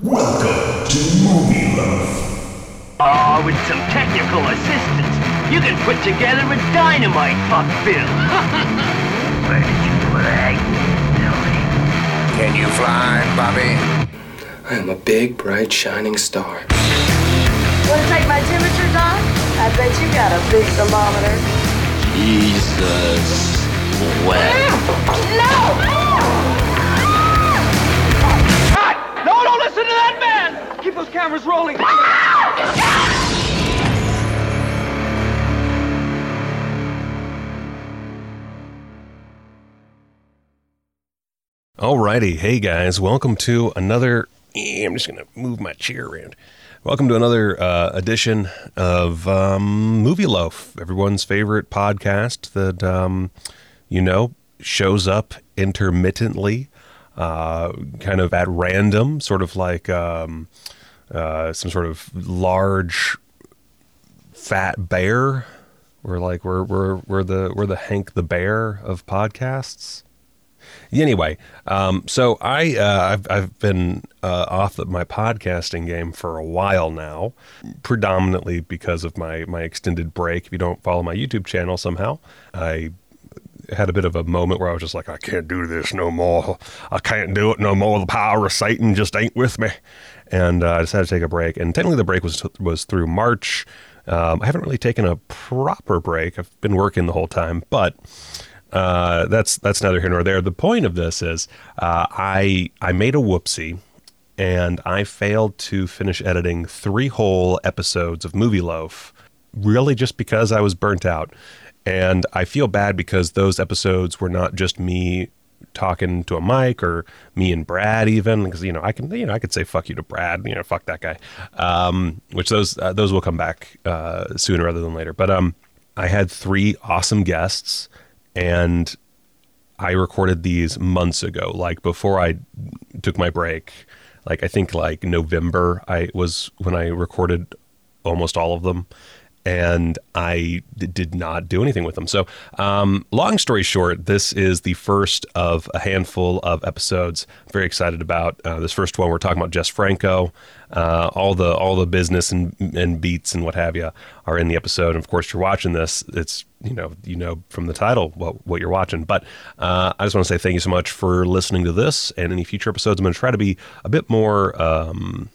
Welcome to Movie Loaf. Oh, with some technical assistance, you can put together a dynamite fuck film. Where did you put egg, Billy? Can you fly, Bobby? I am a big, bright, shining star. Want to take my temperature, Doc? I bet you got a big thermometer. Jesus. Well. No, listen to that man! Keep those cameras rolling. Alrighty, hey guys, welcome to another. I'm just gonna move my chair around. Welcome to another uh, edition of um, Movie Loaf, everyone's favorite podcast that um, you know shows up intermittently, uh, kind of at random, sort of like um, uh, some sort of large fat bear. We're like we're we're we're the we're the Hank the Bear of podcasts. Anyway, um, so I uh, I've I've been uh, off the, my podcasting game for a while now, predominantly because of my my extended break. If you don't follow my YouTube channel somehow, I had a bit of a moment where I was just like, I can't do this no more. I can't do it no more. The power of Satan just ain't with me, and uh, I decided to take a break. And technically, the break was was through March. Um, I haven't really taken a proper break. I've been working the whole time, but uh, that's that's neither here nor there. The point of this is uh, I I made a whoopsie and I failed to finish editing three whole episodes of Movie Loaf, really just because I was burnt out. And I feel bad because those episodes were not just me talking to a mic or me and Brad even because you know I can you know I could say fuck you to Brad you know fuck that guy. Um, which those uh, those will come back uh, sooner rather than later. But um I had three awesome guests and I recorded these months ago, like before I took my break. Like I think like November I was when I recorded almost all of them and I d- did not do anything with them. So, um, long story short, this is the first of a handful of episodes. I'm very excited about uh, this first one. We're talking about Jess Franco. Uh, all the all the business and and beats and what have you are in the episode. And of course, you're watching this. It's you know you know from the title what what you're watching. But uh, I just want to say thank you so much for listening to this and any future episodes. I'm going to try to be a bit more. Um,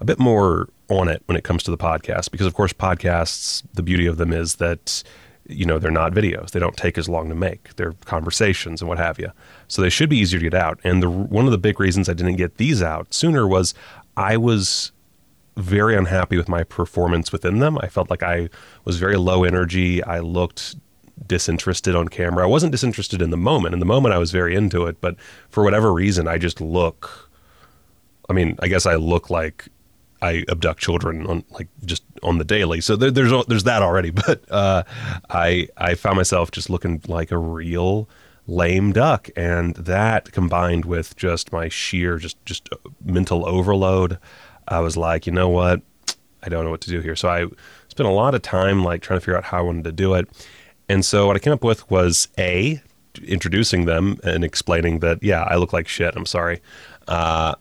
a bit more on it when it comes to the podcast because of course podcasts the beauty of them is that you know they're not videos. They don't take as long to make. They're conversations and what have you. So they should be easier to get out. And the one of the big reasons i didn't get these out sooner was i was very unhappy with my performance within them. I felt like i was very low energy. I looked disinterested on camera. I wasn't disinterested in the moment. In the moment i was very into it but for whatever reason i just look i mean i guess i look like I abduct children on like just on the daily. So there, there's there's that already. But uh, I I found myself just looking like a real lame duck, and that combined with just my sheer just just mental overload, I was like, you know what, I don't know what to do here. So I spent a lot of time like trying to figure out how I wanted to do it, and so what I came up with was a introducing them and explaining that yeah I look like shit. I'm sorry. Uh,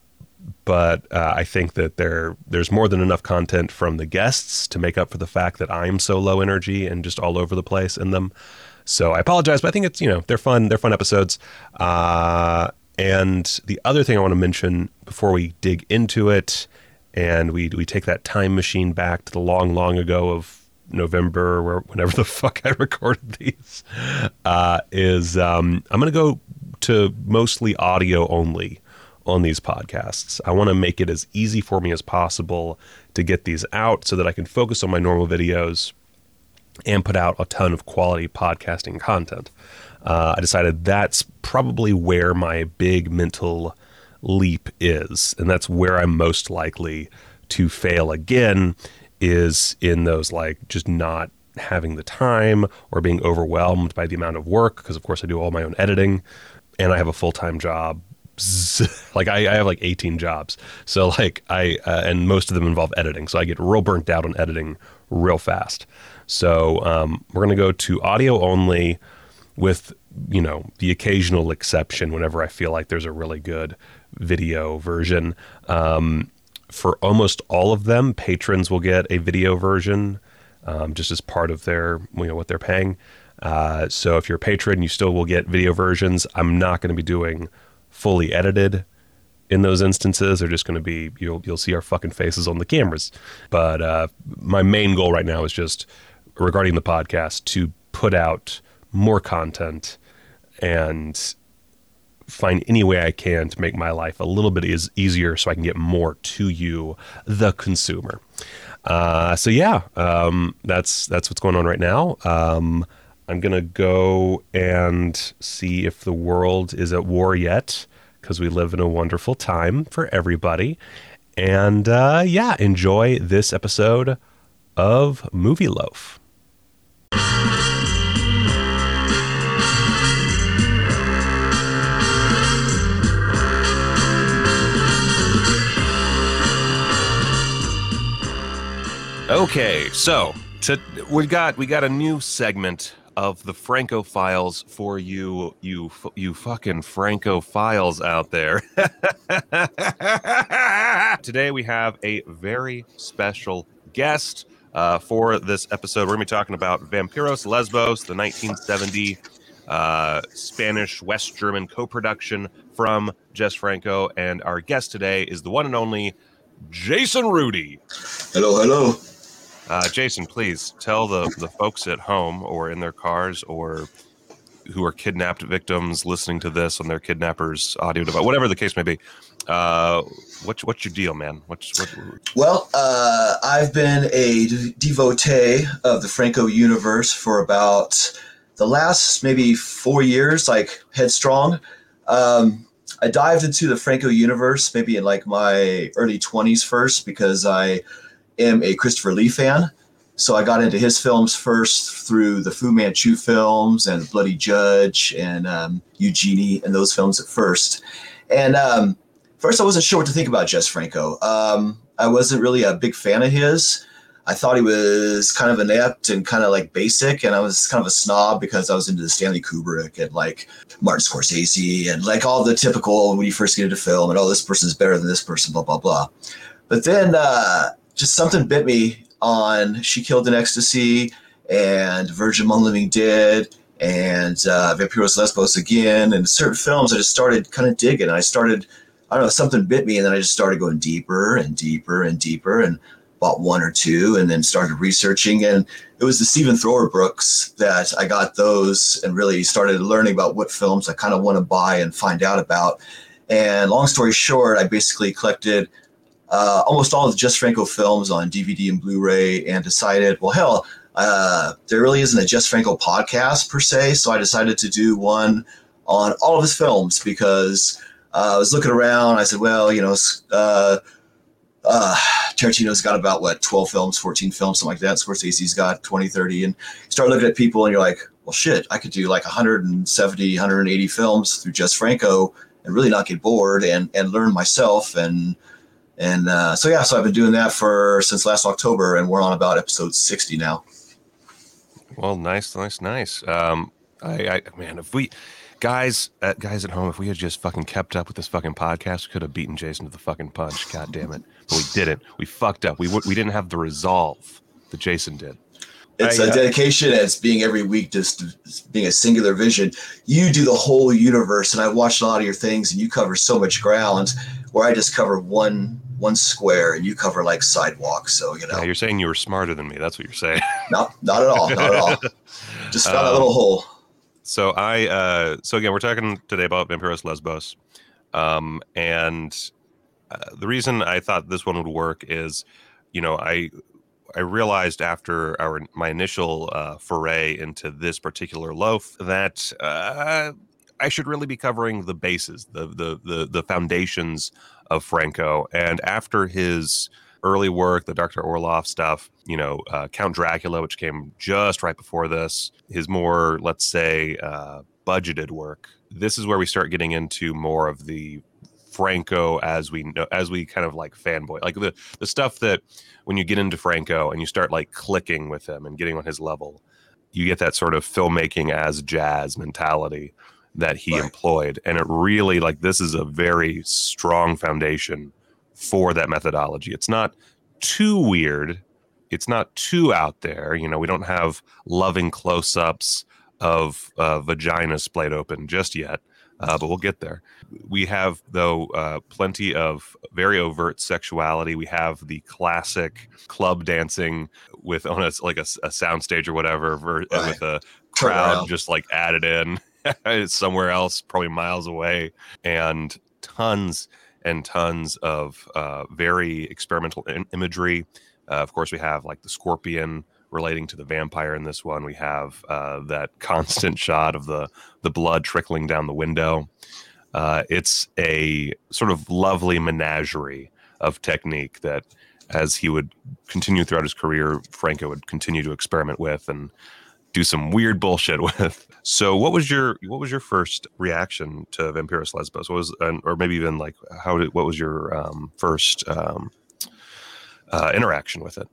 but uh, I think that there there's more than enough content from the guests to make up for the fact that I'm so low energy and just all over the place in them. So I apologize, but I think it's you know they're fun they're fun episodes. Uh, and the other thing I want to mention before we dig into it, and we we take that time machine back to the long long ago of November, or whenever the fuck I recorded these, uh, is um, I'm gonna go to mostly audio only on these podcasts. I want to make it as easy for me as possible to get these out so that I can focus on my normal videos and put out a ton of quality podcasting content. Uh, I decided that's probably where my big mental leap is, and that's where I'm most likely to fail again is in those like just not having the time or being overwhelmed by the amount of work because of course I do all my own editing and I have a full-time job like I, I have like 18 jobs so like i uh, and most of them involve editing so i get real burnt out on editing real fast so um, we're going to go to audio only with you know the occasional exception whenever i feel like there's a really good video version. Um, for almost all of them, patrons will get a video version um, just as part of their you know what they're paying. Uh, so if you're a patron, you still will get video versions. I'm not going to be doing fully edited in those instances. They're just going to be you'll you'll see our fucking faces on the cameras. But uh, my main goal right now is just regarding the podcast to put out more content and find any way I can to make my life a little bit is easier so I can get more to you, the consumer. Uh, so yeah, um, that's that's what's going on right now. Um, I'm gonna go and see if the world is at war yet, because we live in a wonderful time for everybody. And uh, yeah, enjoy this episode of Movie Loaf. Okay, so to, we got we got a new segment of the Franco Files for you, you you fucking Franco Files out there. Today we have a very special guest uh, for this episode. We're gonna be talking about Vampiros Lesbos, the 1970 uh, Spanish West German co-production from Jess Franco, and our guest today is the one and only Jason Rudy. Hello, hello. Uh, Jason, please tell the, the folks at home or in their cars or who are kidnapped victims listening to this on their kidnappers' audio device, whatever the case may be. Uh, what's what's your deal, man? What's what? Well, uh, I've been a devotee of the Franco universe for about the last maybe four years, like headstrong. Um, I dived into the Franco universe maybe in like my early 20s first because I am a Christopher Lee fan. So I got into his films first through the Fu Manchu films and Bloody Judge and um, Eugenie and those films at first. And um, first, I wasn't sure what to think about Jess Franco. Um, I wasn't really a big fan of his. I thought he was kind of inept and kind of like basic, and I was kind of a snob because I was into the Stanley Kubrick and like Martin Scorsese and like all the typical when you first get into film and oh this person's better than this person, blah blah blah. But then uh, just something bit me on She Killed in Ecstasy and Virgin Among Living Dead and uh, Vampiros Lesbos again and certain films I just started kind of digging. I started, I don't know, something bit me and then I just started going deeper and deeper and deeper and bought one or two and then started researching and it was the Stephen Thrower books that I got those and really started learning about what films I kind of want to buy and find out about. And long story short, I basically collected uh, almost all of the Jess Franco films on DVD and Blu-ray, and decided, well, hell, uh, there really isn't a Jess Franco podcast per se, so I decided to do one on all of his films because uh, I was looking around. I said, well, you know, uh, uh, Tarantino's got about what 12 films, 14 films, something like that. Scorsese's got 20, 30, and you start looking at people, and you're like, well, shit, I could do like 170, 180 films through Jess Franco and really not get bored and and learn myself and and uh, so yeah, so I've been doing that for since last October, and we're on about episode sixty now. Well, nice, nice, nice. Um, I, I man, if we guys, uh, guys at home, if we had just fucking kept up with this fucking podcast, we could have beaten Jason to the fucking punch. God damn it! But we didn't. We fucked up. We we didn't have the resolve that Jason did. It's I, a uh, dedication as being every week, just being a singular vision. You do the whole universe, and I watched a lot of your things, and you cover so much ground where I just cover one one square and you cover like sidewalks. So you know, Yeah, you're saying you were smarter than me. That's what you're saying. not not at all, not at all. Just found a Um, little hole. So I uh so again we're talking today about Vampiros Lesbos. Um and uh, the reason I thought this one would work is you know I I realized after our my initial uh, foray into this particular loaf that uh, I should really be covering the bases, the the the, the foundations of Franco. And after his early work, the Dr. Orloff stuff, you know, uh, Count Dracula, which came just right before this, his more, let's say, uh, budgeted work. This is where we start getting into more of the Franco as we know, as we kind of like fanboy, like the the stuff that when you get into Franco and you start like clicking with him and getting on his level, you get that sort of filmmaking as jazz mentality that he Right. employed, and it really like this is a very strong foundation for that methodology. It's not too weird. It's not too out there. You know, we don't have loving close-ups of uh, vagina splayed open just yet, uh, but we'll get there. We have though uh, plenty of very overt sexuality. We have the classic club dancing with on a like a, a soundstage or whatever, ver- Right. with a crowd just like added in somewhere else, probably miles away, and tons and tons of uh, very experimental in- imagery. Uh, of course, we have like the scorpion relating to the vampire in this one. We have uh, that constant shot of the the blood trickling down the window. Uh, it's a sort of lovely menagerie of technique that, as he would continue throughout his career, Franco would continue to experiment with and do some weird bullshit with. So, what was your what was your first reaction to Vampiros Lesbos? What was, or maybe even like how did what was your um, first um, uh, interaction with it?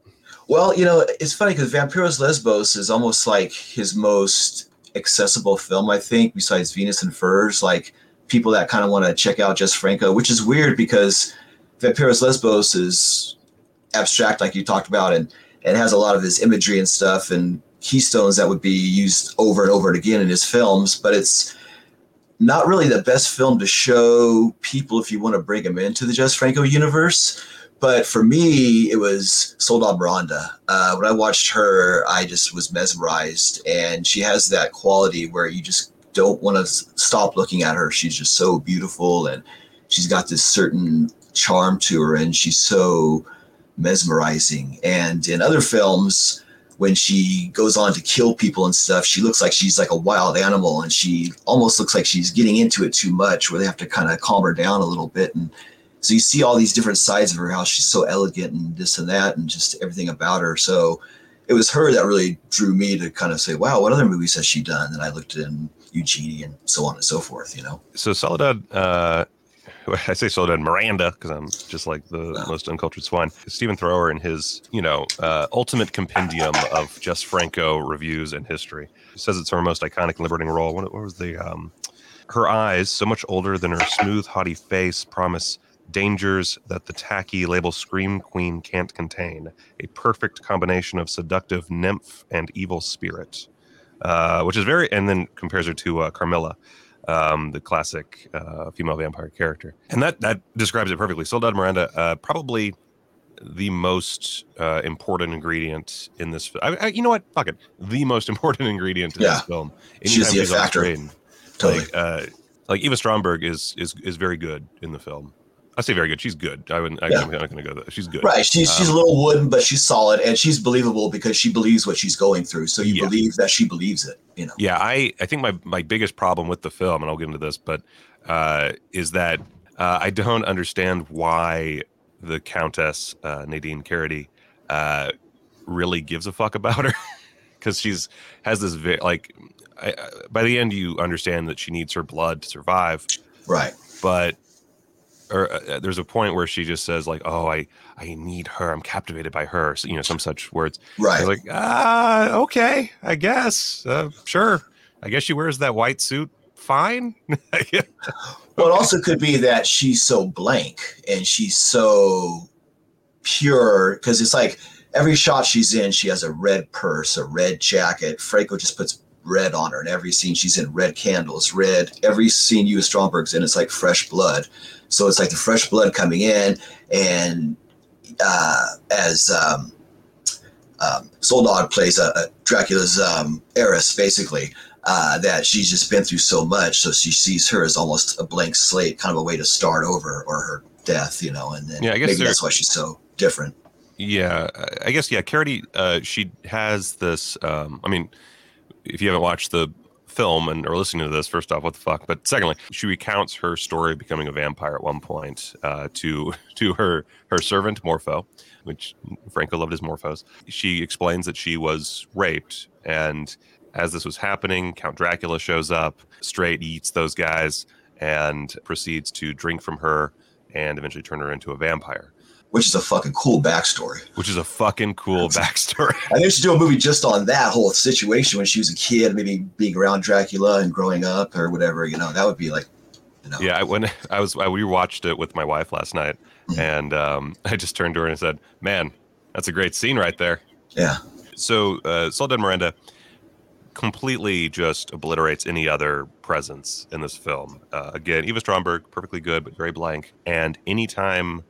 Well, you know, it's funny because Vampiros Lesbos is almost like his most accessible film, I think, besides Venus and Furs. Like people that kind of want to check out Jess Franco, which is weird because Vampiros Lesbos is abstract, like you talked about, and it has a lot of his imagery and stuff and keystones that would be used over and over and again in his films. But it's not really the best film to show people if you want to bring them into the Jess Franco universe. But for me, it was Soldad Miranda. Uh, when I watched her, I just was mesmerized, and she has that quality where you just don't want to stop looking at her. She's just so beautiful, and she's got this certain charm to her, and she's so mesmerizing. And in other films, when she goes on to kill people and stuff, she looks like she's like a wild animal, and she almost looks like she's getting into it too much, where they have to kind of calm her down a little bit and so you see all these different sides of her how she's so elegant and this and that and just everything about her. So it was her that really drew me to kind of say wow what other movies has she done? And i looked in eugenie and so on and so forth you know? So Soledad, uh, I say Soledad Miranda because I'm just like the most uncultured swine. Stephen Thrower in his, you know, uh, ultimate compendium of Jess Franco reviews and history says it's her most iconic liberating role. What, what was the? Um, her eyes, so much older than her smooth, haughty face, promise dangers that the tacky label Scream Queen can't contain. A perfect combination of seductive nymph and evil spirit. Uh, which is very, and then compares her to uh, Carmilla, um, the classic uh, female vampire character, and that that describes it perfectly. Soledad Miranda, uh, probably the most uh, important ingredient in this. I, I, you know what? Fuck it. The most important ingredient in Yeah. this film. She's the factor. screen, totally like uh, like Eva Stromberg is is is very good in the film. I say very good. She's good. I wouldn't. I, Yeah. I'm not going to go there. She's good. right she's she's a Um, little wooden but she's solid and she's believable because she believes what she's going through so you Yeah. believe that she believes it you know Yeah, I, I think my, my biggest problem with the film, and I'll get into this, but uh, is that uh, I don't understand why the Countess uh, Nadine Carody uh, really gives a fuck about her because she's has this vi- like I, I- by the end you understand that she needs her blood to survive, right but or uh, there's a point where she just says like, "Oh, I I need her. I'm captivated by her." So, you know, some such words. Right like, ah, okay, I guess. Uh, sure. I guess she wears that white suit. Fine. Well, it also could be that she's so blank and she's so pure because it's like every shot she's in, she has a red purse, a red jacket. Franco just puts red on her, and every scene she's in, red candles, red. Every scene you with Stromberg's in, it's like fresh blood. So it's like the fresh blood coming in, and uh, as um, um, plays a, a Dracula's um, heiress, basically uh, that she's just been through so much, so she sees her as almost a blank slate, kind of a way to start over, or her death, you know. And then Yeah, I guess that's why she's so different. yeah, I- I guess yeah. Carody, uh, she has this. Um, I mean, if you haven't watched the film and are listening to this, first off, what the fuck? But secondly, she recounts her story of becoming a vampire at one point uh, to to her her servant Morpho, which Franco loved his Morphos. She explains that she was raped, and as this was happening, Count Dracula shows up, straight eats those guys, and proceeds to drink from her and eventually turn her into a vampire, which is a fucking cool backstory. which is a fucking cool backstory. I think we should do a movie just on that whole situation when she was a kid, maybe being around Dracula and growing up or whatever. You know, that would be like, you know, yeah, I, when I was I, we watched it with my wife last night, Mm-hmm. and um, I just turned to her and said, "Man, that's a great scene right there." yeah. So uh, Soledad Miranda completely just obliterates any other presence in this film. Uh, again, Eva Stromberg, perfectly good, but very blank. And anytime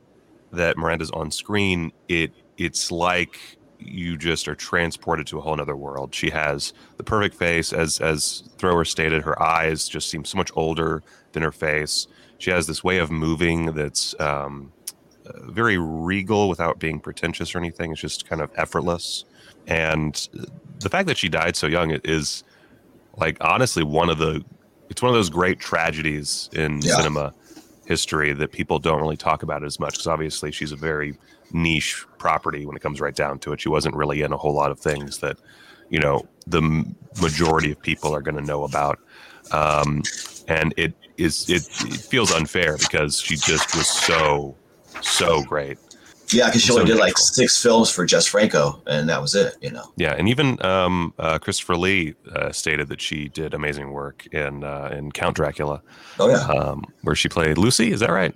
that Miranda's on screen, it it's like you just are transported to a whole other world. She has the perfect face, as as Thrower stated. Her eyes just seem so much older than her face. She has this way of moving that's um, very regal without being pretentious or anything. It's just kind of effortless. And the fact that she died so young is like honestly one of the it's one of those great tragedies in Yeah. cinema history that people don't really talk about as much because obviously she's a very niche property when it comes right down to it. She wasn't really in a whole lot of things that you know the majority of people are going to know about. Um, and it is it, it feels unfair because she just was so so great Yeah, because she So only did like six films for Jess Franco, and that was it. You know. Yeah, and even um, uh, Christopher Lee uh, stated that she did amazing work in uh, in Count Dracula, Oh yeah. um, where she played Lucy. Is that right?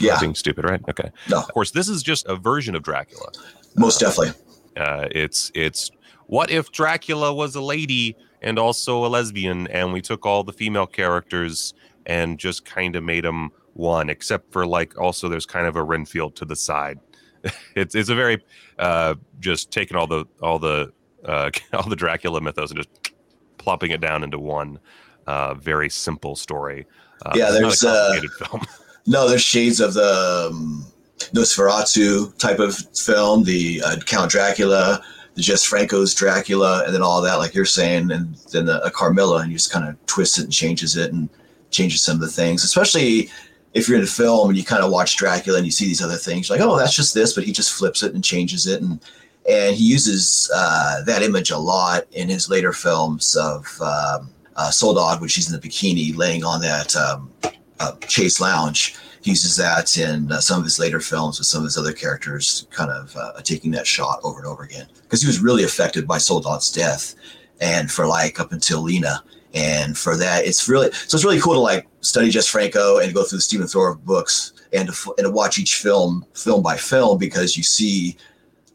Yeah. Being stupid, right? Okay. No. Of course, this is just a version of Dracula. Most definitely. Uh, it's it's what if Dracula was a lady and also a lesbian, and we took all the female characters and just kind of made them one, except for like also there's kind of a Renfield to the side. it's it's a very uh, just taking all the all the uh, all the Dracula mythos and just plopping it down into one uh, very simple story. Uh, Yeah, it's not a uh, film. No, there's shades of the um, Nosferatu type of film, the uh, Count Dracula, the Jess Franco's Dracula, and then all that, like you're saying, and then the, a Carmilla, and you just kind of twist it and changes it and changes some of the things. Especially if you're in a film and you kind of watch Dracula and you see these other things, like, oh, that's just this, but he just flips it and changes it, and and he uses uh, that image a lot in his later films of um, uh, Soldad, which he's in the bikini laying on that um, uh, chaise lounge. He uses that in uh, some of his later films with some of his other characters, kind of uh, taking that shot over and over again. Because he was really affected by Soldad's death, and for like up until Lina. And for that, it's really so it's really cool to like study Jess Franco and go through the Stephen Thrower books and to, and to watch each film film by film because you see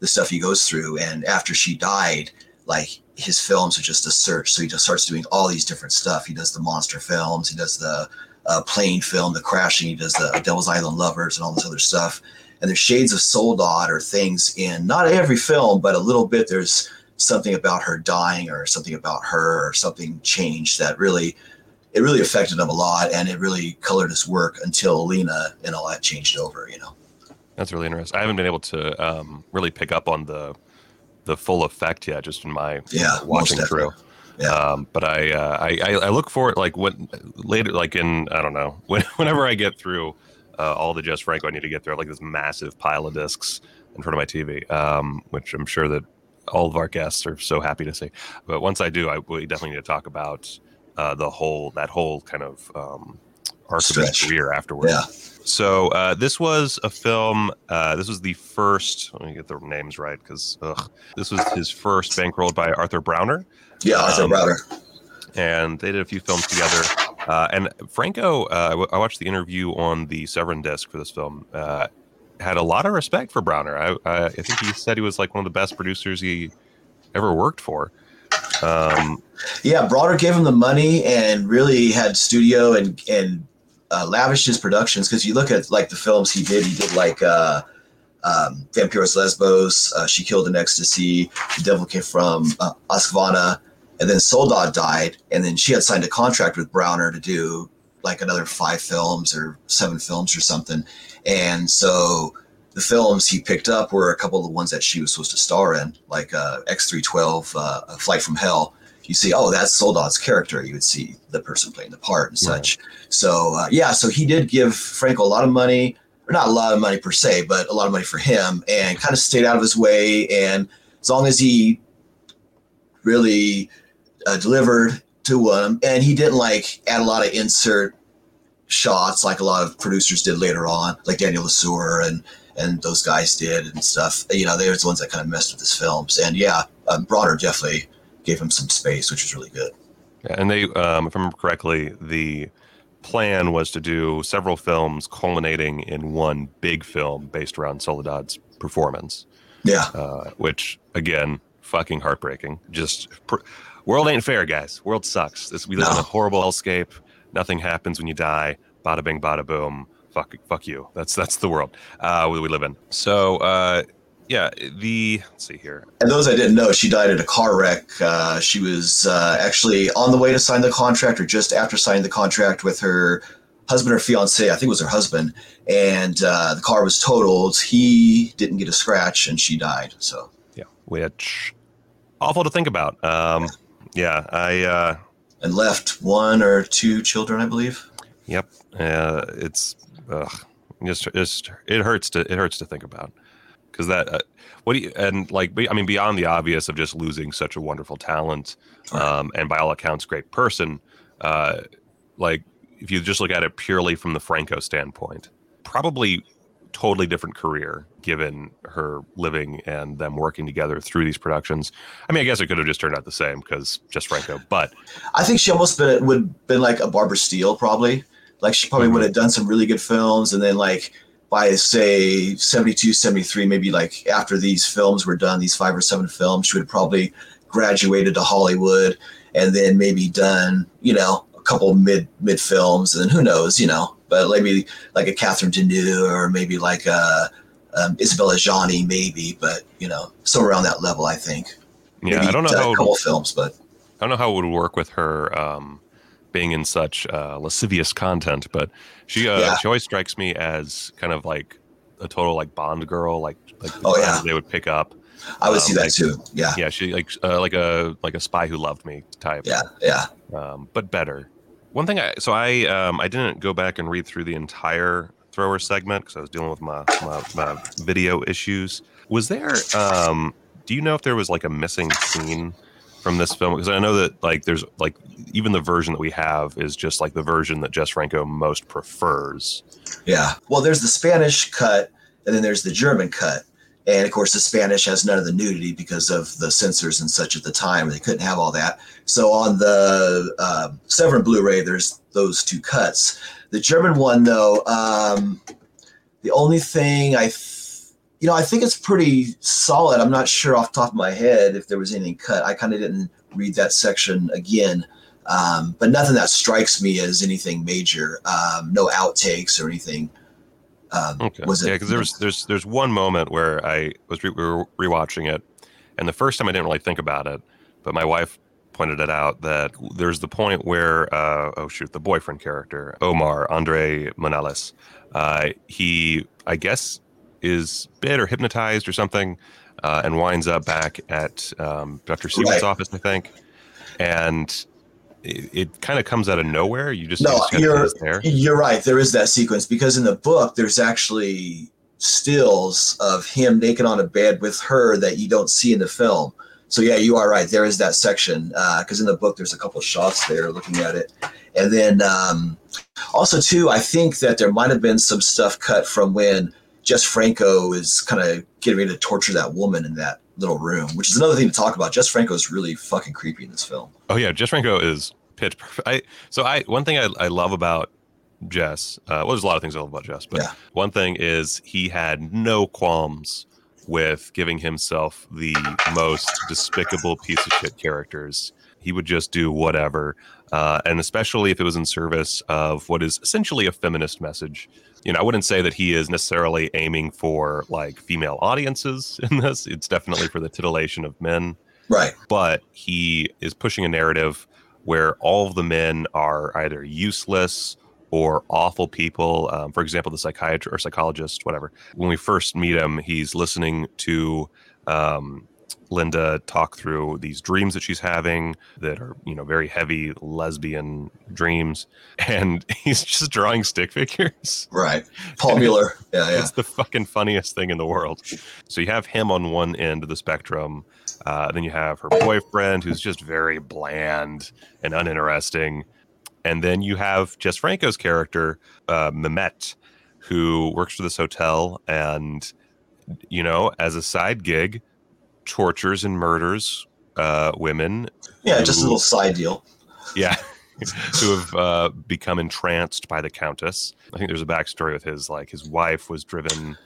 the stuff he goes through. And after she died, like his films are just a search. So he just starts doing all these different stuff. He does the monster films, he does the uh, plane film, the crashing, he does the Devil's Island Lovers, and all this other stuff. And there's shades of Soldad or things in not every film, but a little bit. There's something about her dying or something about her or something changed that really it really affected him a lot and it really colored his work until Lina and all that changed over, you know. That's really interesting. I haven't been able to um, really pick up on the the full effect yet, just in my Yeah, watching through. Yeah. Um, but I, uh, I I look for it like when later, like in I don't know when whenever I get through uh, all the Jess Franco I need to get through, like this massive pile of discs in front of my TV, um, which I'm sure that all of our guests are so happy to see. But once I do, I we definitely need to talk about uh, the whole that whole kind of um, arc of his career afterwards. Yeah. So uh, this was a film. Uh, this was the first. Let me get the names right because this was his first bankrolled by Arthur Brauner, Yeah, Arthur Um, Brauner. and they did a few films together. Uh, and Franco, uh, I w- I watched the interview on the Severin disc for this film. Uh, had a lot of respect for Brauner. I, I, I think he said he was like one of the best producers he ever worked for. Um, Yeah, Brauner gave him the money and really had studio and and uh, lavished his productions because you look at like the films he did. He did like uh, um, Vampiros Lesbos, uh, She Killed in Ecstasy, The Devil Came from uh, and then Soldad died, and then she had signed a contract with Browner to do like another five films or seven films or something, and so. The films he picked up were a couple of the ones that she was supposed to star in, like uh, X312, uh, A Flight from Hell, you see, oh, that's Soldad's character. You would see the person playing the part and such. So, uh, yeah, so he did give Franco a lot of money, or not a lot of money per se, but a lot of money for him, and kind of stayed out of his way. And as long as he really uh, delivered to him, and he didn't like add a lot of insert shots like a lot of producers did later on, like Daniel Lesueur and and those guys did and stuff. You know, they were the ones that kind of messed with his films. And yeah, um, Brauner definitely gave him some space, which was really good. Yeah, and they, um, if I remember correctly, the plan was to do several films culminating in one big film based around Soledad's performance. Yeah, uh, which again, fucking heartbreaking. Just pr- world ain't fair, guys. World sucks. This, we live No. in a horrible hellscape. Nothing happens when you die. Bada bing, bada boom. Fuck, fuck you. That's that's the world uh, we, we live in. So uh, yeah, the let's see here. and those I didn't know, she died in a car wreck. Uh, she was uh, actually on the way to sign the contract, or just after signing the contract with her husband or fiance. I think it was her husband, and uh, the car was totaled. He didn't get a scratch, and she died. So Yeah, which awful to think about. Um, yeah, I. And left one or two children, I believe. Yep. Uh, it's ugh, just just it hurts to it hurts to think about because that uh, what do you and like I mean beyond the obvious of just losing such a wonderful talent um, and by all accounts great person uh, like if you just look at it purely from the Franco standpoint probably totally different career given her living and them working together through these productions. I mean I guess it could have just turned out the same because Jess Franco but I think she almost been would been like a Barbara Steele, probably. Like she probably mm-hmm. would have done some really good films, and then like by say 72, 73, maybe like after these films were done, these five or seven films, she would have probably graduated to Hollywood, and then maybe done you know a couple mid mid films, and then who knows, you know, but maybe like a Catherine Deneuve or maybe like a um, Isabelle Adjani, maybe, but you know, somewhere around that level, I think. yeah Maybe I don't know how couple films, but I don't know how it would work with her um, being in such uh, lascivious content, but she uh, Yeah. she always strikes me as kind of like a total like Bond girl, like like the Oh, yeah. they would pick up. I would Um, see that like- too. Yeah, Yeah, she like uh, like a like a spy who loved me type. yeah, yeah. um, but better. One thing I so I um, I didn't go back and read through the entire Thrower segment because I was dealing with my, my my video issues. Was there? Um, do you know if there was like a missing scene from this film? Because I know that like there's like even the version that we have is just like the version that Jess Franco most prefers. Yeah. Well, there's the Spanish cut, and then there's the German cut. And of course, the Spanish has none of the nudity because of the censors and such at the time. They couldn't have all that. So on the uh, Severin Blu-ray, there's those two cuts. The German one, though, um, the only thing I, you know, I think it's pretty solid. I'm not sure off top of my head if there was anything cut. I kind of didn't read that section again. Um, but nothing that strikes me as anything major. Um, no outtakes or anything. Um, Okay. Was it? yeah, because there's there's there's one moment where I was re- we were rewatching it, and the first time I didn't really think about it, but my wife pointed it out that there's the point where uh, oh shoot the boyfriend character Omar Andre Monales, uh, he I guess is bit or hypnotized or something, uh, and winds up back at um, Dr. Seward's Right. office I think, and it, it kind of comes out of nowhere. You just, No, you you're there. you're right. There is that sequence because in the book there's actually stills of him naked on a bed with her that you don't see in the film. So yeah, you are right. There is that section because in the book there's a couple shots there looking at it, and then um, also too, I think that there might have been some stuff cut from when Jess Franco is kind of getting ready to torture that woman in that little room, which is another thing to talk about. Jess Franco is really fucking creepy in this film. Oh yeah, Jess Franco is pitch perfect. I so I one thing I, I love about Jess. Uh, well, there's a lot of things I love about Jess, but Yeah. one thing is he had no qualms with giving himself the most despicable piece of shit characters. He would just do whatever, uh, and especially if it was in service of what is essentially a feminist message. You know, I wouldn't say that he is necessarily aiming for like female audiences in this. It's definitely for the titillation of men Right. but he is pushing a narrative where all of the men are either useless or awful people. Um, for example, the psychiatrist or psychologist, whatever. When we first meet him, he's listening to um, Linda talk through these dreams that she's having that are, you know, very heavy lesbian dreams, and he's just drawing stick figures. Right. Paul Mueller. Yeah, yeah. It's the fucking funniest thing in the world. So you have him on one end of the spectrum. Uh, then you have her boyfriend, who's just very bland and uninteresting. and then you have Jess Franco's character, uh, Mehmet, who works for this hotel and, you know, as a side gig, tortures and murders uh, women. Yeah, just a little side deal. Yeah. who have uh, become entranced by the Countess. I think there's a backstory with his, like, his wife was driven.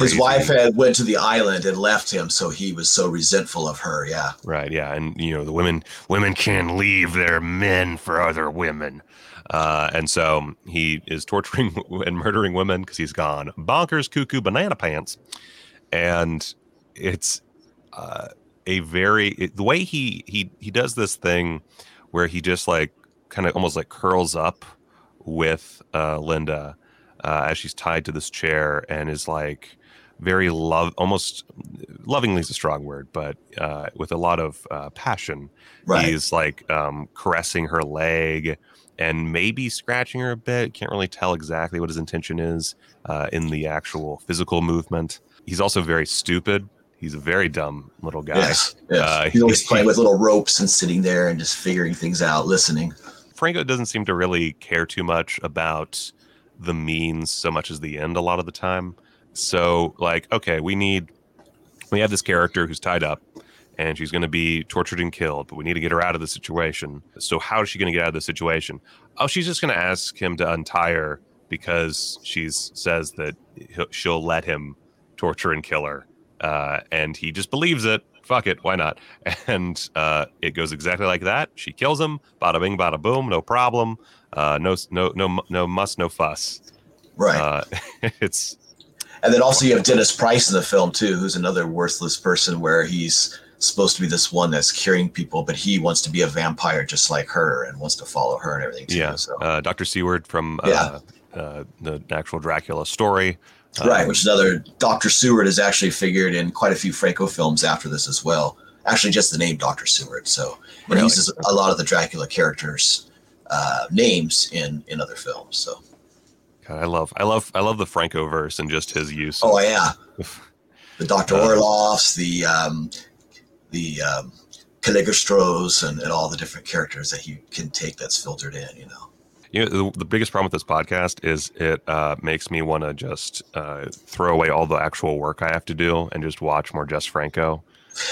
His wife had went to the island and left him, so he was so resentful of her. Yeah, Right, yeah, and you know the women women can't leave their men for other women, uh, and so he is torturing and murdering women because he's gone bonkers, cuckoo, banana pants, and it's uh, a very it- the way he he he does this thing where he just like kind of almost like curls up with uh, Linda uh, as she's tied to this chair and is like very love almost lovingly is a strong word but uh, with a lot of uh, passion right. he's like um, caressing her leg and maybe scratching her a bit can't really tell exactly what his intention is uh, in the actual physical movement he's also very stupid he's a very dumb little guy Yes, yes. Uh, He's always playing with little ropes and sitting there and just figuring things out, listening. Franco doesn't seem to really care too much about the means so much as the end a lot of the time. So, like, okay, we need, we have this character who's tied up and she's going to be tortured and killed, but we need to get her out of the situation. So, how is she going to get out of the situation? Oh, she's just going to ask him to untie her because she says that he'll, she'll let him torture and kill her. Uh, and he just believes it. Fuck it, why not? And uh, it goes exactly like that. She kills him. Bada bing, bada boom, no problem. Uh, no, no, no, no muss, no fuss. Right. Uh, it's and then also you have Dennis Price in the film too, who's another worthless person where he's supposed to be this one that's curing people, but he wants to be a vampire just like her and wants to follow her and everything too. yeah. So. Uh, Dr. Seward from uh, Yeah. uh, the actual Dracula story. Right, Um, which is another Dr. Seward is actually figured in quite a few Franco films after this as well. Actually, just the name Dr. Seward. So and Really? he uses a lot of the Dracula characters' uh, names in in other films. So God, I love, I love, I love the Franco verse and just his use. oh yeah, the Dr. Uh, Orloffs, the um, the um, Cagliostros, and, and all the different characters that he can take that's filtered in. You know. You know, the, the biggest problem with this podcast is it uh, makes me want to just uh, throw away all the actual work I have to do and just watch more Jess Franco.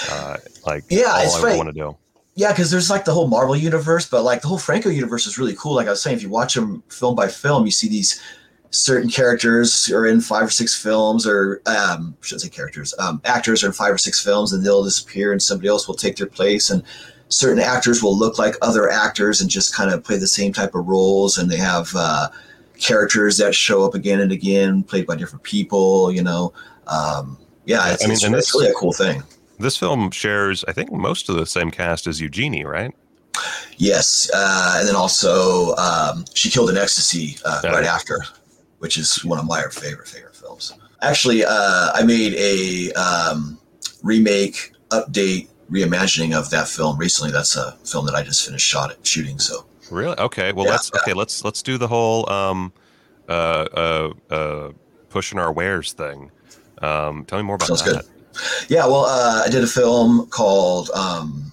Uh, like, Yeah, all it's I right. want to do. Yeah, because there's like the whole Marvel universe, but like the whole Franco universe is really cool. Like I was saying, if you watch them film by film, you see these certain characters are in five or six films, or um, I shouldn't say characters, um, actors are in five or six films, and they'll disappear, and somebody else will take their place, and certain actors will look like other actors and just kind of play the same type of roles, and they have uh, characters that show up again and again, played by different people. You know, um, yeah, it's, I mean, it's, it's really a cool thing. This film shares, I think, most of the same cast as Eugenie, right? Yes, uh, and then also um, she killed in ecstasy uh, right after, which is one of my favorite favorite films. Actually, uh, I made a um, remake, update, reimagining of that film recently. That's a film that I just finished shot shooting. So Really? Okay. Well, Yeah. let's okay. Let's let's do the whole um, uh, uh, uh, pushing our wares thing. Um, tell me more about Sounds that. good. yeah, well, uh, I did a film called um,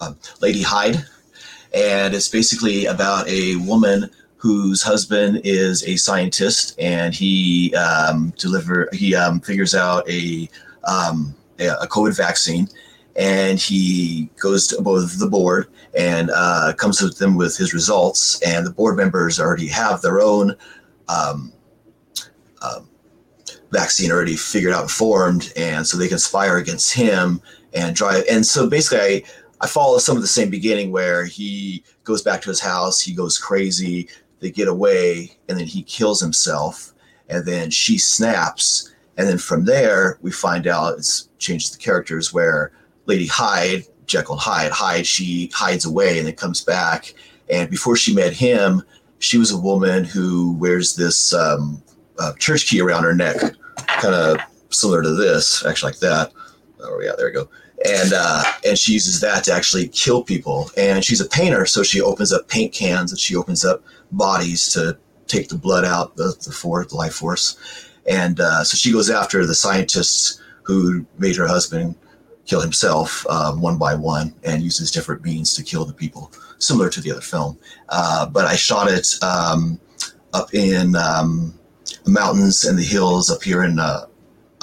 um, Lady Hyde, and it's basically about a woman whose husband is a scientist, and he um, deliver he um, figures out a um, a a COVID vaccine, and he goes to both the board and uh, comes to them with his results, and the board members already have their own. Um, um, vaccine already figured out and formed, and so they conspire against him and drive. And so basically, I, I follow some of the same beginning where he goes back to his house, he goes crazy, they get away, and then he kills himself, and then she snaps, and then from there we find out it's changes the characters where Lady Hyde, Jekyll and Hyde, Hyde, she hides away and then comes back, and before she met him, she was a woman who wears this um, uh, church key around her neck, kind of similar to this, actually like that. Oh yeah, there we go. And uh, and she uses that to actually kill people. And she's a painter, so she opens up paint cans and she opens up bodies to take the blood out, the the, for, the life force. And uh, so she goes after the scientists who made her husband kill himself um, one by one and uses different means to kill the people, similar to the other film. Uh, but I shot it um, up in um, the mountains and the hills up here in uh,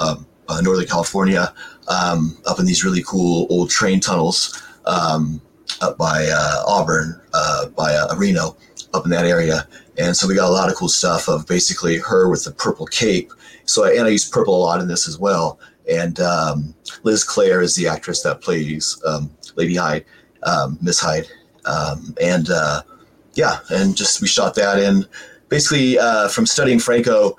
uh, uh Northern California, um, up in these really cool old train tunnels um, up by uh, Auburn, uh, by Reno, up in that area. And so we got a lot of cool stuff of basically her with the purple cape. So I, and I use purple a lot in this as well and um, Liz Clare is the actress that plays um, Lady Hyde, um, Miss Hyde, um, and uh, yeah, and just we shot that in. Basically, uh, from studying Franco,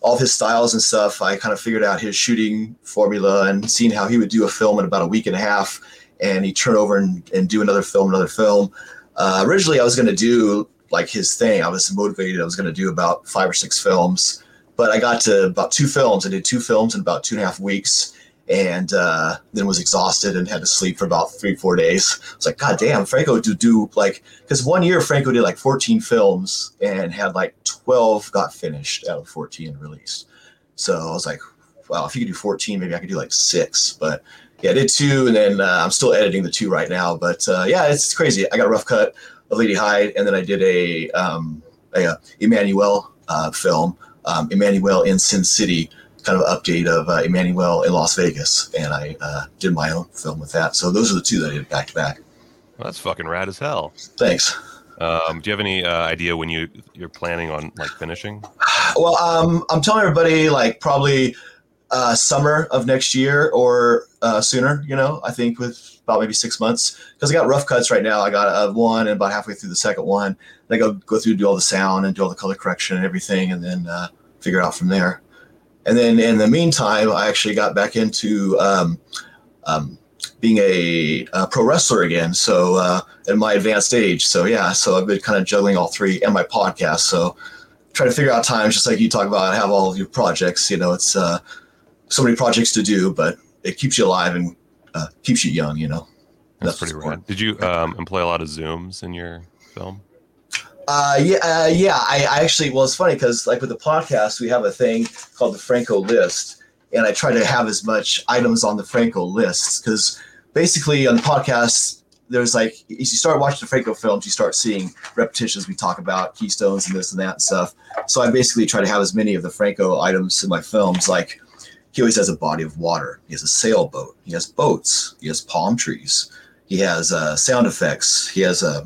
all his styles and stuff, I kind of figured out his shooting formula and seeing how he would do a film in about a week and a half, and he'd turn over and, and do another film, another film. Uh, originally, I was going to do like his thing. I was motivated. I was going to do about five or six films but I got to about two films. I did two films in about two and a half weeks, and uh, then was exhausted and had to sleep for about three four days. I was like, God damn, Franco do do like because one year Franco did like 14 films and had like 12 got finished out of 14 released. So I was like, well, if you could do 14, maybe I could do like six. But yeah, I did two, and then uh, I'm still editing the two right now. But uh, yeah, it's crazy. I got a rough cut of Lady Hyde, and then I did a um, a, a Emmanuelle uh, film um, Emmanuelle in Sin City, kind of update of uh, Emmanuelle in Las Vegas, and I uh, did my own film with that. So those are the two that I did back to back. That's fucking rad as hell. Thanks. Um, do you have any uh, idea when you you're planning on like finishing? Well, um, I'm telling everybody like probably uh, summer of next year or uh, sooner. You know, I think with about maybe six months because I got rough cuts right now. I got uh, one and about halfway through the second one. Then I go go through do all the sound and do all the color correction and everything, and then uh, figure it out from there. And then in the meantime, I actually got back into um, um, being a, a, pro wrestler again. So uh, in my advanced age. So yeah, so I've been kind of juggling all three and my podcast. So try to figure out times, just like you talk about, have all of your projects. You know, it's uh, so many projects to do, but it keeps you alive and uh, keeps you young. You know, that's, that's pretty rad. Did you um, employ a lot of zooms in your film? Uh, yeah, uh, yeah. I, I, actually, well, it's funny because like with the podcast, we have a thing called the Franco list, and I try to have as much items on the Franco lists because basically on the podcast, there's like as you start watching the Franco films, you start seeing repetitions. We talk about keystones and this and that and stuff. So I basically try to have as many of the Franco items in my films. Like he always has a body of water. He has a sailboat. He has boats. He has palm trees. He has uh, sound effects. He has uh,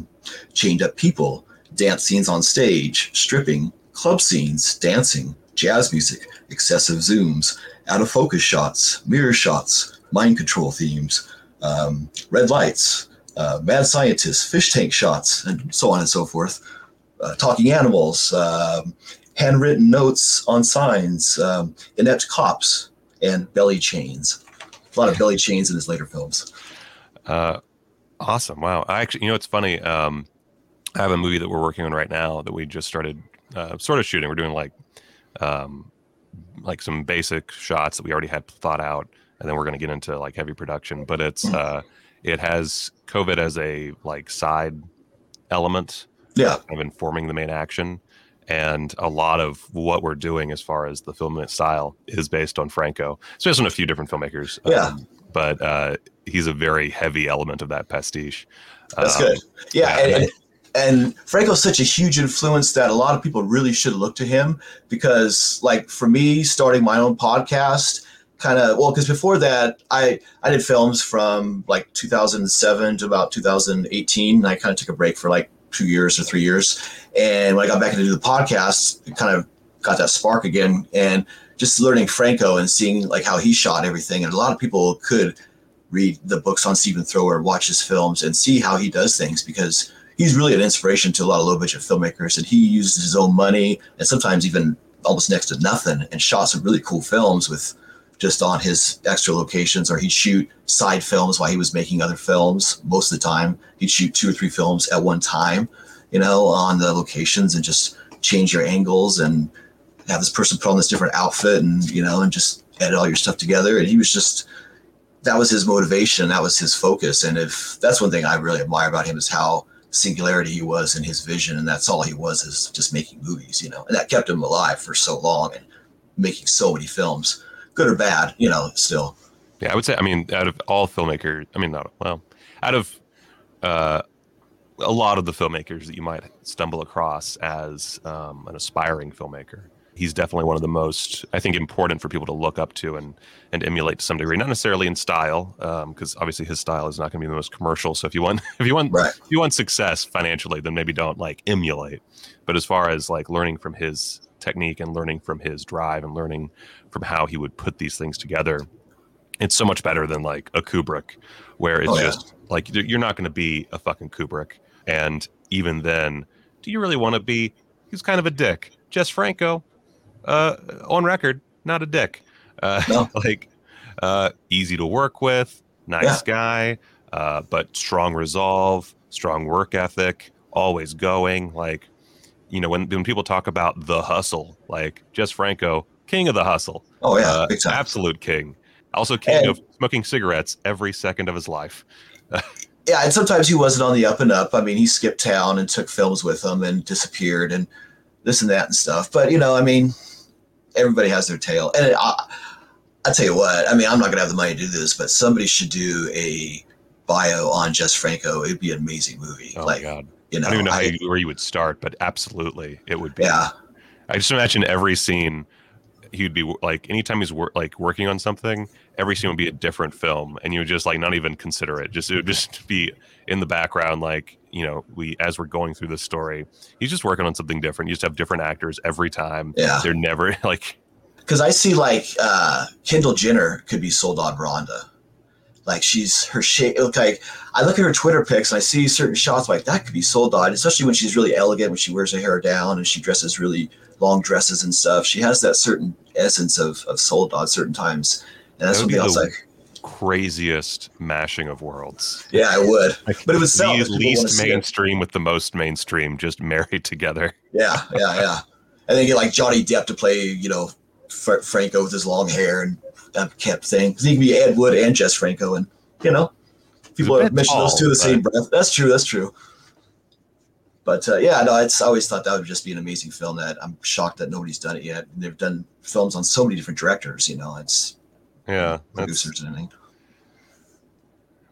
chained up people dance scenes on stage, stripping, club scenes, dancing, jazz music, excessive zooms, out of focus shots, mirror shots, mind control themes, um, red lights, uh, mad scientists, fish tank shots, and so on and so forth. Uh, talking animals, um, handwritten notes on signs, um, inept cops, and belly chains. A lot of belly chains in his later films. Uh, awesome! Wow. I actually, you know, it's funny. Um, I have a movie that we're working on right now that we just started uh, sort of shooting. We're doing like um, like some basic shots that we already had thought out, and then we're going to get into like heavy production. But it's uh, it has COVID as a like side element, yeah, of informing the main action. And a lot of what we're doing as far as the film style is based on Franco. It's based on a few different filmmakers. Yeah. Um, but uh, he's a very heavy element of that pastiche. That's um, good. Yeah, yeah and, and, and Franco's such a huge influence that a lot of people really should look to him because, like, for me, starting my own podcast, kind of well, because before that, I I did films from like 2007 to about 2018, and I kind of took a break for like two years or three years, and when I got back into the podcast, it kind of got that spark again, and just learning Franco and seeing like how he shot everything, and a lot of people could read the books on Stephen Thrower, watch his films, and see how he does things because he's really an inspiration to a lot of low budget filmmakers, and he used his own money and sometimes even almost next to nothing and shot some really cool films with just on his extra locations or he'd shoot side films while he was making other films most of the time. He'd shoot two or three films at one time you know on the locations and just change your angles and have this person put on this different outfit and you know and just edit all your stuff together. And he was just that was his motivation. That was his focus. And if that's one thing i really admire about him is how singularity he was in his vision, and that's all he was is just making movies, you know, and that kept him alive for so long and making so many films, good or bad, you know, still. Yeah, I would say. I mean, out of all filmmakers, I mean, not well, out of uh, a lot of the filmmakers that you might stumble across as um, an aspiring filmmaker, he's definitely one of the most, I think, important for people to look up to and and emulate to some degree. Not necessarily in style, um, because obviously his style is not going to be the most commercial. So if you want, if you want, Right. if you want success financially, then maybe don't like emulate. But as far as like learning from his technique and learning from his drive and learning from how he would put these things together, it's so much better than like a Kubrick, where it's Oh, yeah. just like you're not going to be a fucking Kubrick. And even then, do you really want to be? He's kind of a dick. Jess Franco, uh, on record, not a dick. Uh, No. like uh, easy to work with, nice Yeah. guy, uh, but strong resolve, strong work ethic, always going. Like, you know, when when people talk about the hustle, like Jess Franco, king of the hustle, Oh yeah, uh, big time. absolute king. Also king And- of smoking cigarettes every second of his life. Yeah, and sometimes he wasn't on the up and up. I mean, he skipped town and took films with him and disappeared and this and that and stuff. But you know, I mean, everybody has their tale. And I, I tell you what, I mean, I'm not gonna have the money to do this, but somebody should do a bio on Jess Franco. It'd be an amazing movie. Oh like my god. you know, I don't even know how I- you, where you would start, but absolutely it would be. yeah, I just imagine every scene he'd be like anytime he's wor- like working on something, every scene would be a different film and you would just like not even consider it. Just it would just be in the background like, you know, we as we're going through this story, he's just working on something different. You just have different actors every time. Yeah. They're never like because I see like uh, Kendall Jenner could be Soledad Miranda. Like she's her shape. Look like I look at her Twitter pics and I see certain shots like that could be Soledad, especially when she's really elegant when she wears her hair down and she dresses really long dresses and stuff. She has that certain essence of of Soledad certain times, and that's That would something be else like. craziest mashing of worlds. Yeah, I would. Like But it was the if least mainstream with the most mainstream just married together. Yeah, yeah, yeah. And then you get like Johnny Depp to play, you know, Fr- Franco with his long hair and that kept thing. 'Cause he can be Ed Wood and Jess Franco, and you know, people a have those two in the same breath. That's true. That's true. But uh, yeah, no, it's I always thought that would just be an amazing film. That I'm shocked that nobody's done it yet. They've done films on so many different directors. You know, it's Yeah. Producers and everything.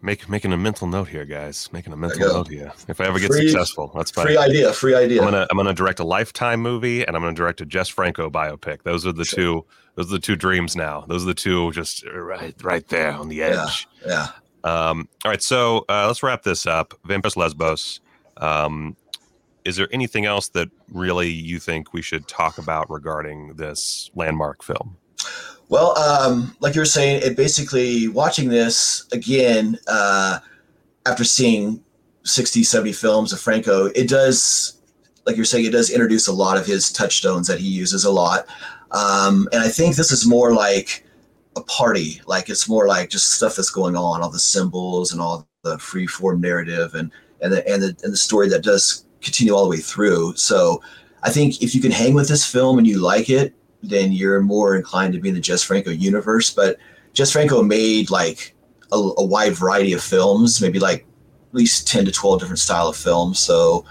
make, making a mental note here, guys. Making a mental note here. If I ever get Free- successful, that's fine. Free idea. Free idea. I'm gonna I'm gonna direct a lifetime movie and I'm gonna direct a Jess Franco biopic. Those are the Sure. two those are the two dreams now. Those are the two just right right there on the edge. yeah. Um, all right, so uh, let's wrap this up. Vampiros Lesbos. Um, is there anything else that really you think we should talk about regarding this landmark film? Well, um, like you were saying, it basically watching this again uh, after seeing 60, 70 films of Franco, it does, like you're saying, it does introduce a lot of his touchstones that he uses a lot. Um, and I think this is more like a party, like it's more like just stuff that's going on, all the symbols and all the free form narrative and and the, and the and the story that does continue all the way through. So I think if you can hang with this film and you like it, then you're more inclined to be in the Jess Franco universe. But Jess Franco made like a, a wide variety of films, maybe like at least 10 to 12 different style of films. So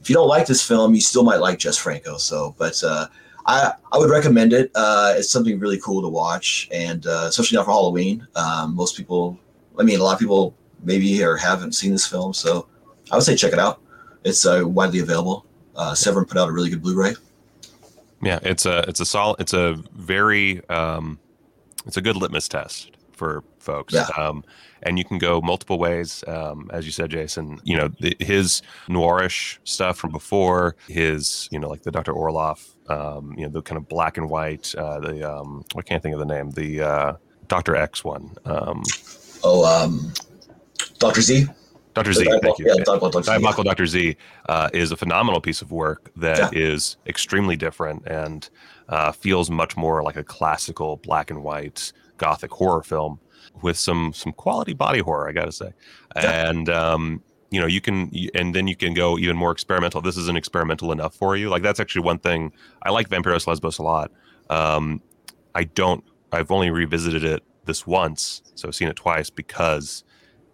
if you don't like this film, you still might like Jess Franco. So, but uh, I, I would recommend it. Uh, it's something really cool to watch. And uh, especially now for Halloween, um, most people, I mean, a lot of people maybe or haven't seen this film. So I would say check it out. It's uh, widely available. Uh, Severin put out a really good Blu-ray. Yeah, it's a it's a solid it's a very um, it's a good litmus test for folks. Yeah. Um, and you can go multiple ways, um, as you said, Jason. You know the, his noirish stuff from before, his you know like the Dr. Orloff, um, you know the kind of black and white. Uh, the um, I can't think of the name. The uh, Dr. X one. Um, Oh, um, Dr. Z. Dr. Z. Diablo- Thank you. Yeah, Diablo- Dr. Z. Diabolical Dr. Z uh, is a phenomenal piece of work that is extremely different and uh, feels much more like a classical black and white gothic horror film with some some quality body horror, I got to say. Yeah. And um, you know, you can and then you can go even more experimental. This isn't experimental enough for you. Like that's actually one thing I like Vampiros Lesbos a lot. Um, I don't. I've only revisited it this once, so I've seen it twice because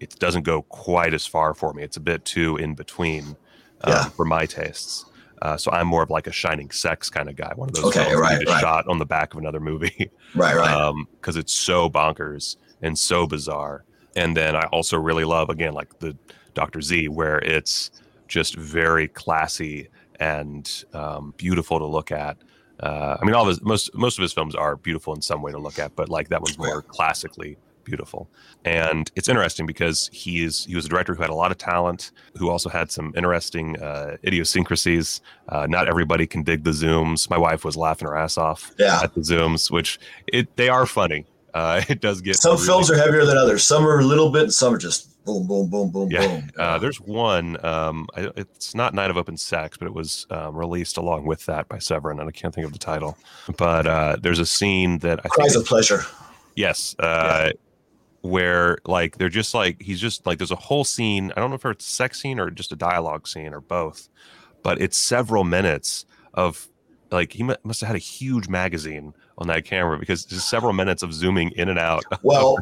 it doesn't go quite as far for me. It's a bit too in between um, Yeah. for my tastes. Uh, so I'm more of like a Shining Sex kind of guy. One of those Okay, right, right. shot on the back of another movie Right, right. because it's so bonkers and so bizarre. And then I also really love again like the Doctor Z, where it's just very classy and um, beautiful to look at. Uh, I mean, all of his most most of his films are beautiful in some way to look at, but like that one's more classically beautiful. And it's interesting because he is he was a director who had a lot of talent, who also had some interesting uh, idiosyncrasies. Uh, not everybody can dig the zooms. My wife was laughing her ass off Yeah. at the zooms, which it they are funny. Uh, it does get Some really films are heavier than others. Some are a little bit, and some are just boom, boom, boom, boom, Yeah, boom. uh, there's one. Um, I, it's not Night of Open Sex, but it was um, released along with that by Severin, and I can't think of the title. But uh, there's a scene that I Cries think of pleasure. yes, uh, where like they're just like he's just like there's a whole scene. I don't know if it's a sex scene or just a dialogue scene or both, but it's several minutes of like he mu- must have had a huge magazine on that camera because there's several minutes of zooming in and out. Well,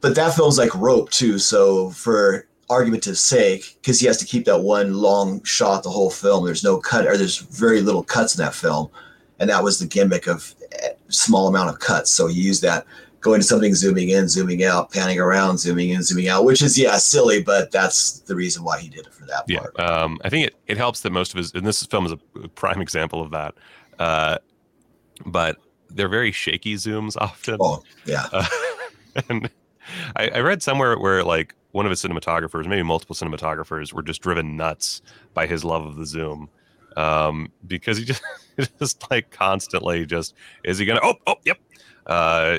but that film's like rope too. So for argumentative sake, because he has to keep that one long shot the whole film. There's no cut, or there's very little cuts in that film, and that was the gimmick of eh, small amount of cuts. So he used that going to something, zooming in, zooming out, panning around, zooming in, zooming out, which is yeah silly, but that's the reason why he did it for that Yeah, part. um, I think it, it helps that most of his, and this film is a prime example of that. Uh, but they're very shaky zooms often. Oh yeah, Uh, and I, I read somewhere where like one of his cinematographers, maybe multiple cinematographers, were just driven nuts by his love of the zoom. Um, because he just just like constantly just is he gonna oh oh yep uh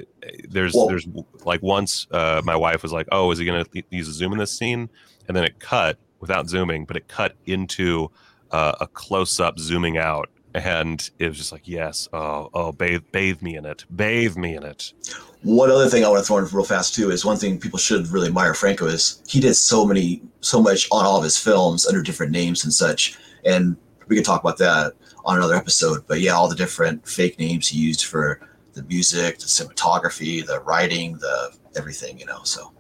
there's Well- there's like once uh my wife was like oh is he gonna use a zoom in this scene and then it cut without zooming but it cut into uh, a close-up zooming out and it was just like yes oh oh bathe bathe me in it bathe me in it One other thing I want to throw in real fast too is one thing people should really admire Franco is he did so many, so much on all of his films under different names and such. And we could talk about that on another episode. But yeah, all the different fake names he used for the music, the cinematography, the writing, the everything, you know. So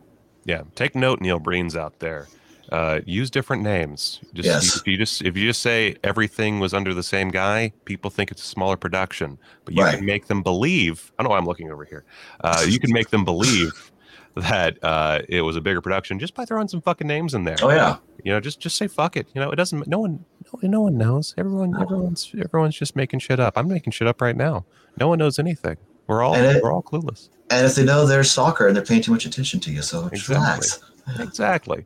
Yeah, take note, Neil Breen's out there. Uh, use different names. Just Yes. if you just if you just say everything was under the same guy, people think it's a smaller production. But you Right. can make them believe. I don't know why I'm looking over here. Uh, you can make them believe that uh, it was a bigger production just by throwing some fucking names in there. oh yeah. You know, just just say fuck it. You know, it doesn't. No one, no, no one knows. Everyone, everyone's everyone's just making shit up. I'm making shit up right now. No one knows anything. We're all it- we're all clueless. And if they know they're stalker and they're paying too much attention to you, so Exactly. relax. exactly.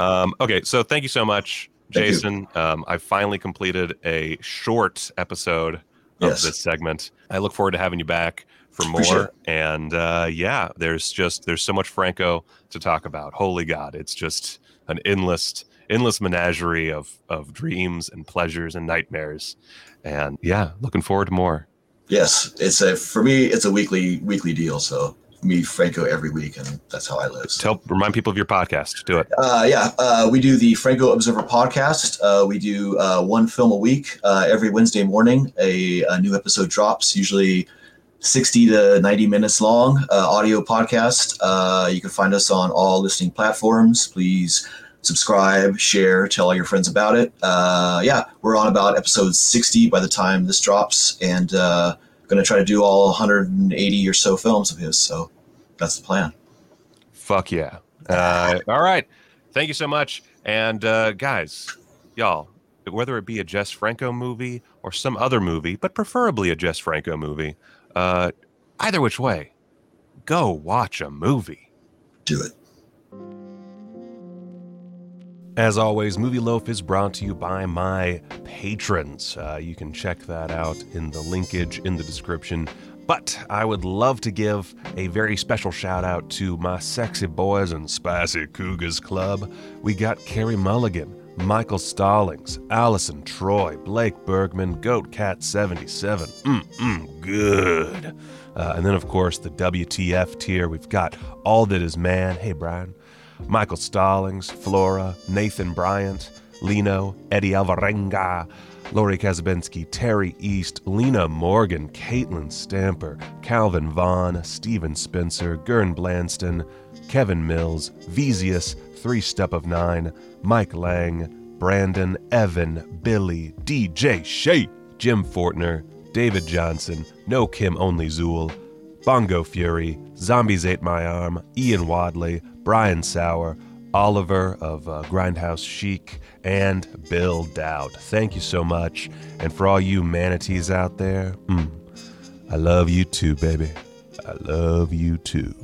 Um, okay, so thank you so much, Thank. Jason. Um, I finally completed a short episode of Yes. this segment. I look forward to having you back for more. it. And uh, yeah, there's just there's so much Franco to talk about. Holy God, it's just an endless endless menagerie of of dreams and pleasures and nightmares. And yeah, looking forward to more. Yes, it's a for me. It's a weekly weekly deal. So me Franco every week, and that's how I live. So. Tell remind people of your podcast. Do it. Uh, yeah, uh, we do the Franco Observer podcast. Uh, we do uh, one film a week. Uh, every Wednesday morning, a, a new episode drops, usually 60 to 90 minutes long, uh, audio podcast. Uh, you can find us on all listening platforms. Please subscribe, share, tell all your friends about it. Uh, yeah, we're on about episode 60 by the time this drops, and uh, going to try to do all 180 or so films of his. So that's the plan. Fuck yeah. Uh, all right. Thank you so much. And uh, guys, y'all, whether it be a Jess Franco movie or some other movie, but preferably a Jess Franco movie, uh, either which way, go watch a movie. Do it. As always, Movie Loaf is brought to you by my patrons. Uh, you can check that out in the linkage in the description. But I would love to give a very special shout out to my sexy boys and spicy cougars club. We got Carrie Mulligan, Michael Stallings, Allison Troy, Blake Bergman, Goat Cat 77. Mm mm, good. Uh, and then, of course, the WTF tier. We've got All That Is Man. Hey, Brian. Michael Stallings, Flora, Nathan Bryant, Lino, Eddie Alvarenga, Lori Kazabinski, Terry East, Lena Morgan, Caitlin Stamper, Calvin Vaughn, Steven Spencer, Gern Blanston, Kevin Mills, Vezius, Three Step of Nine, Mike Lang, Brandon, Evan, Billy, DJ Shea, Jim Fortner, David Johnson, No Kim Only Zool, Bongo Fury, Zombies Ate My Arm, Ian Wadley, Brian Sauer, Oliver of uh, Grindhouse Chic, and Bill Dowd. Thank you so much. And for all you manatees out there, mm, I love you too, baby. I love you too.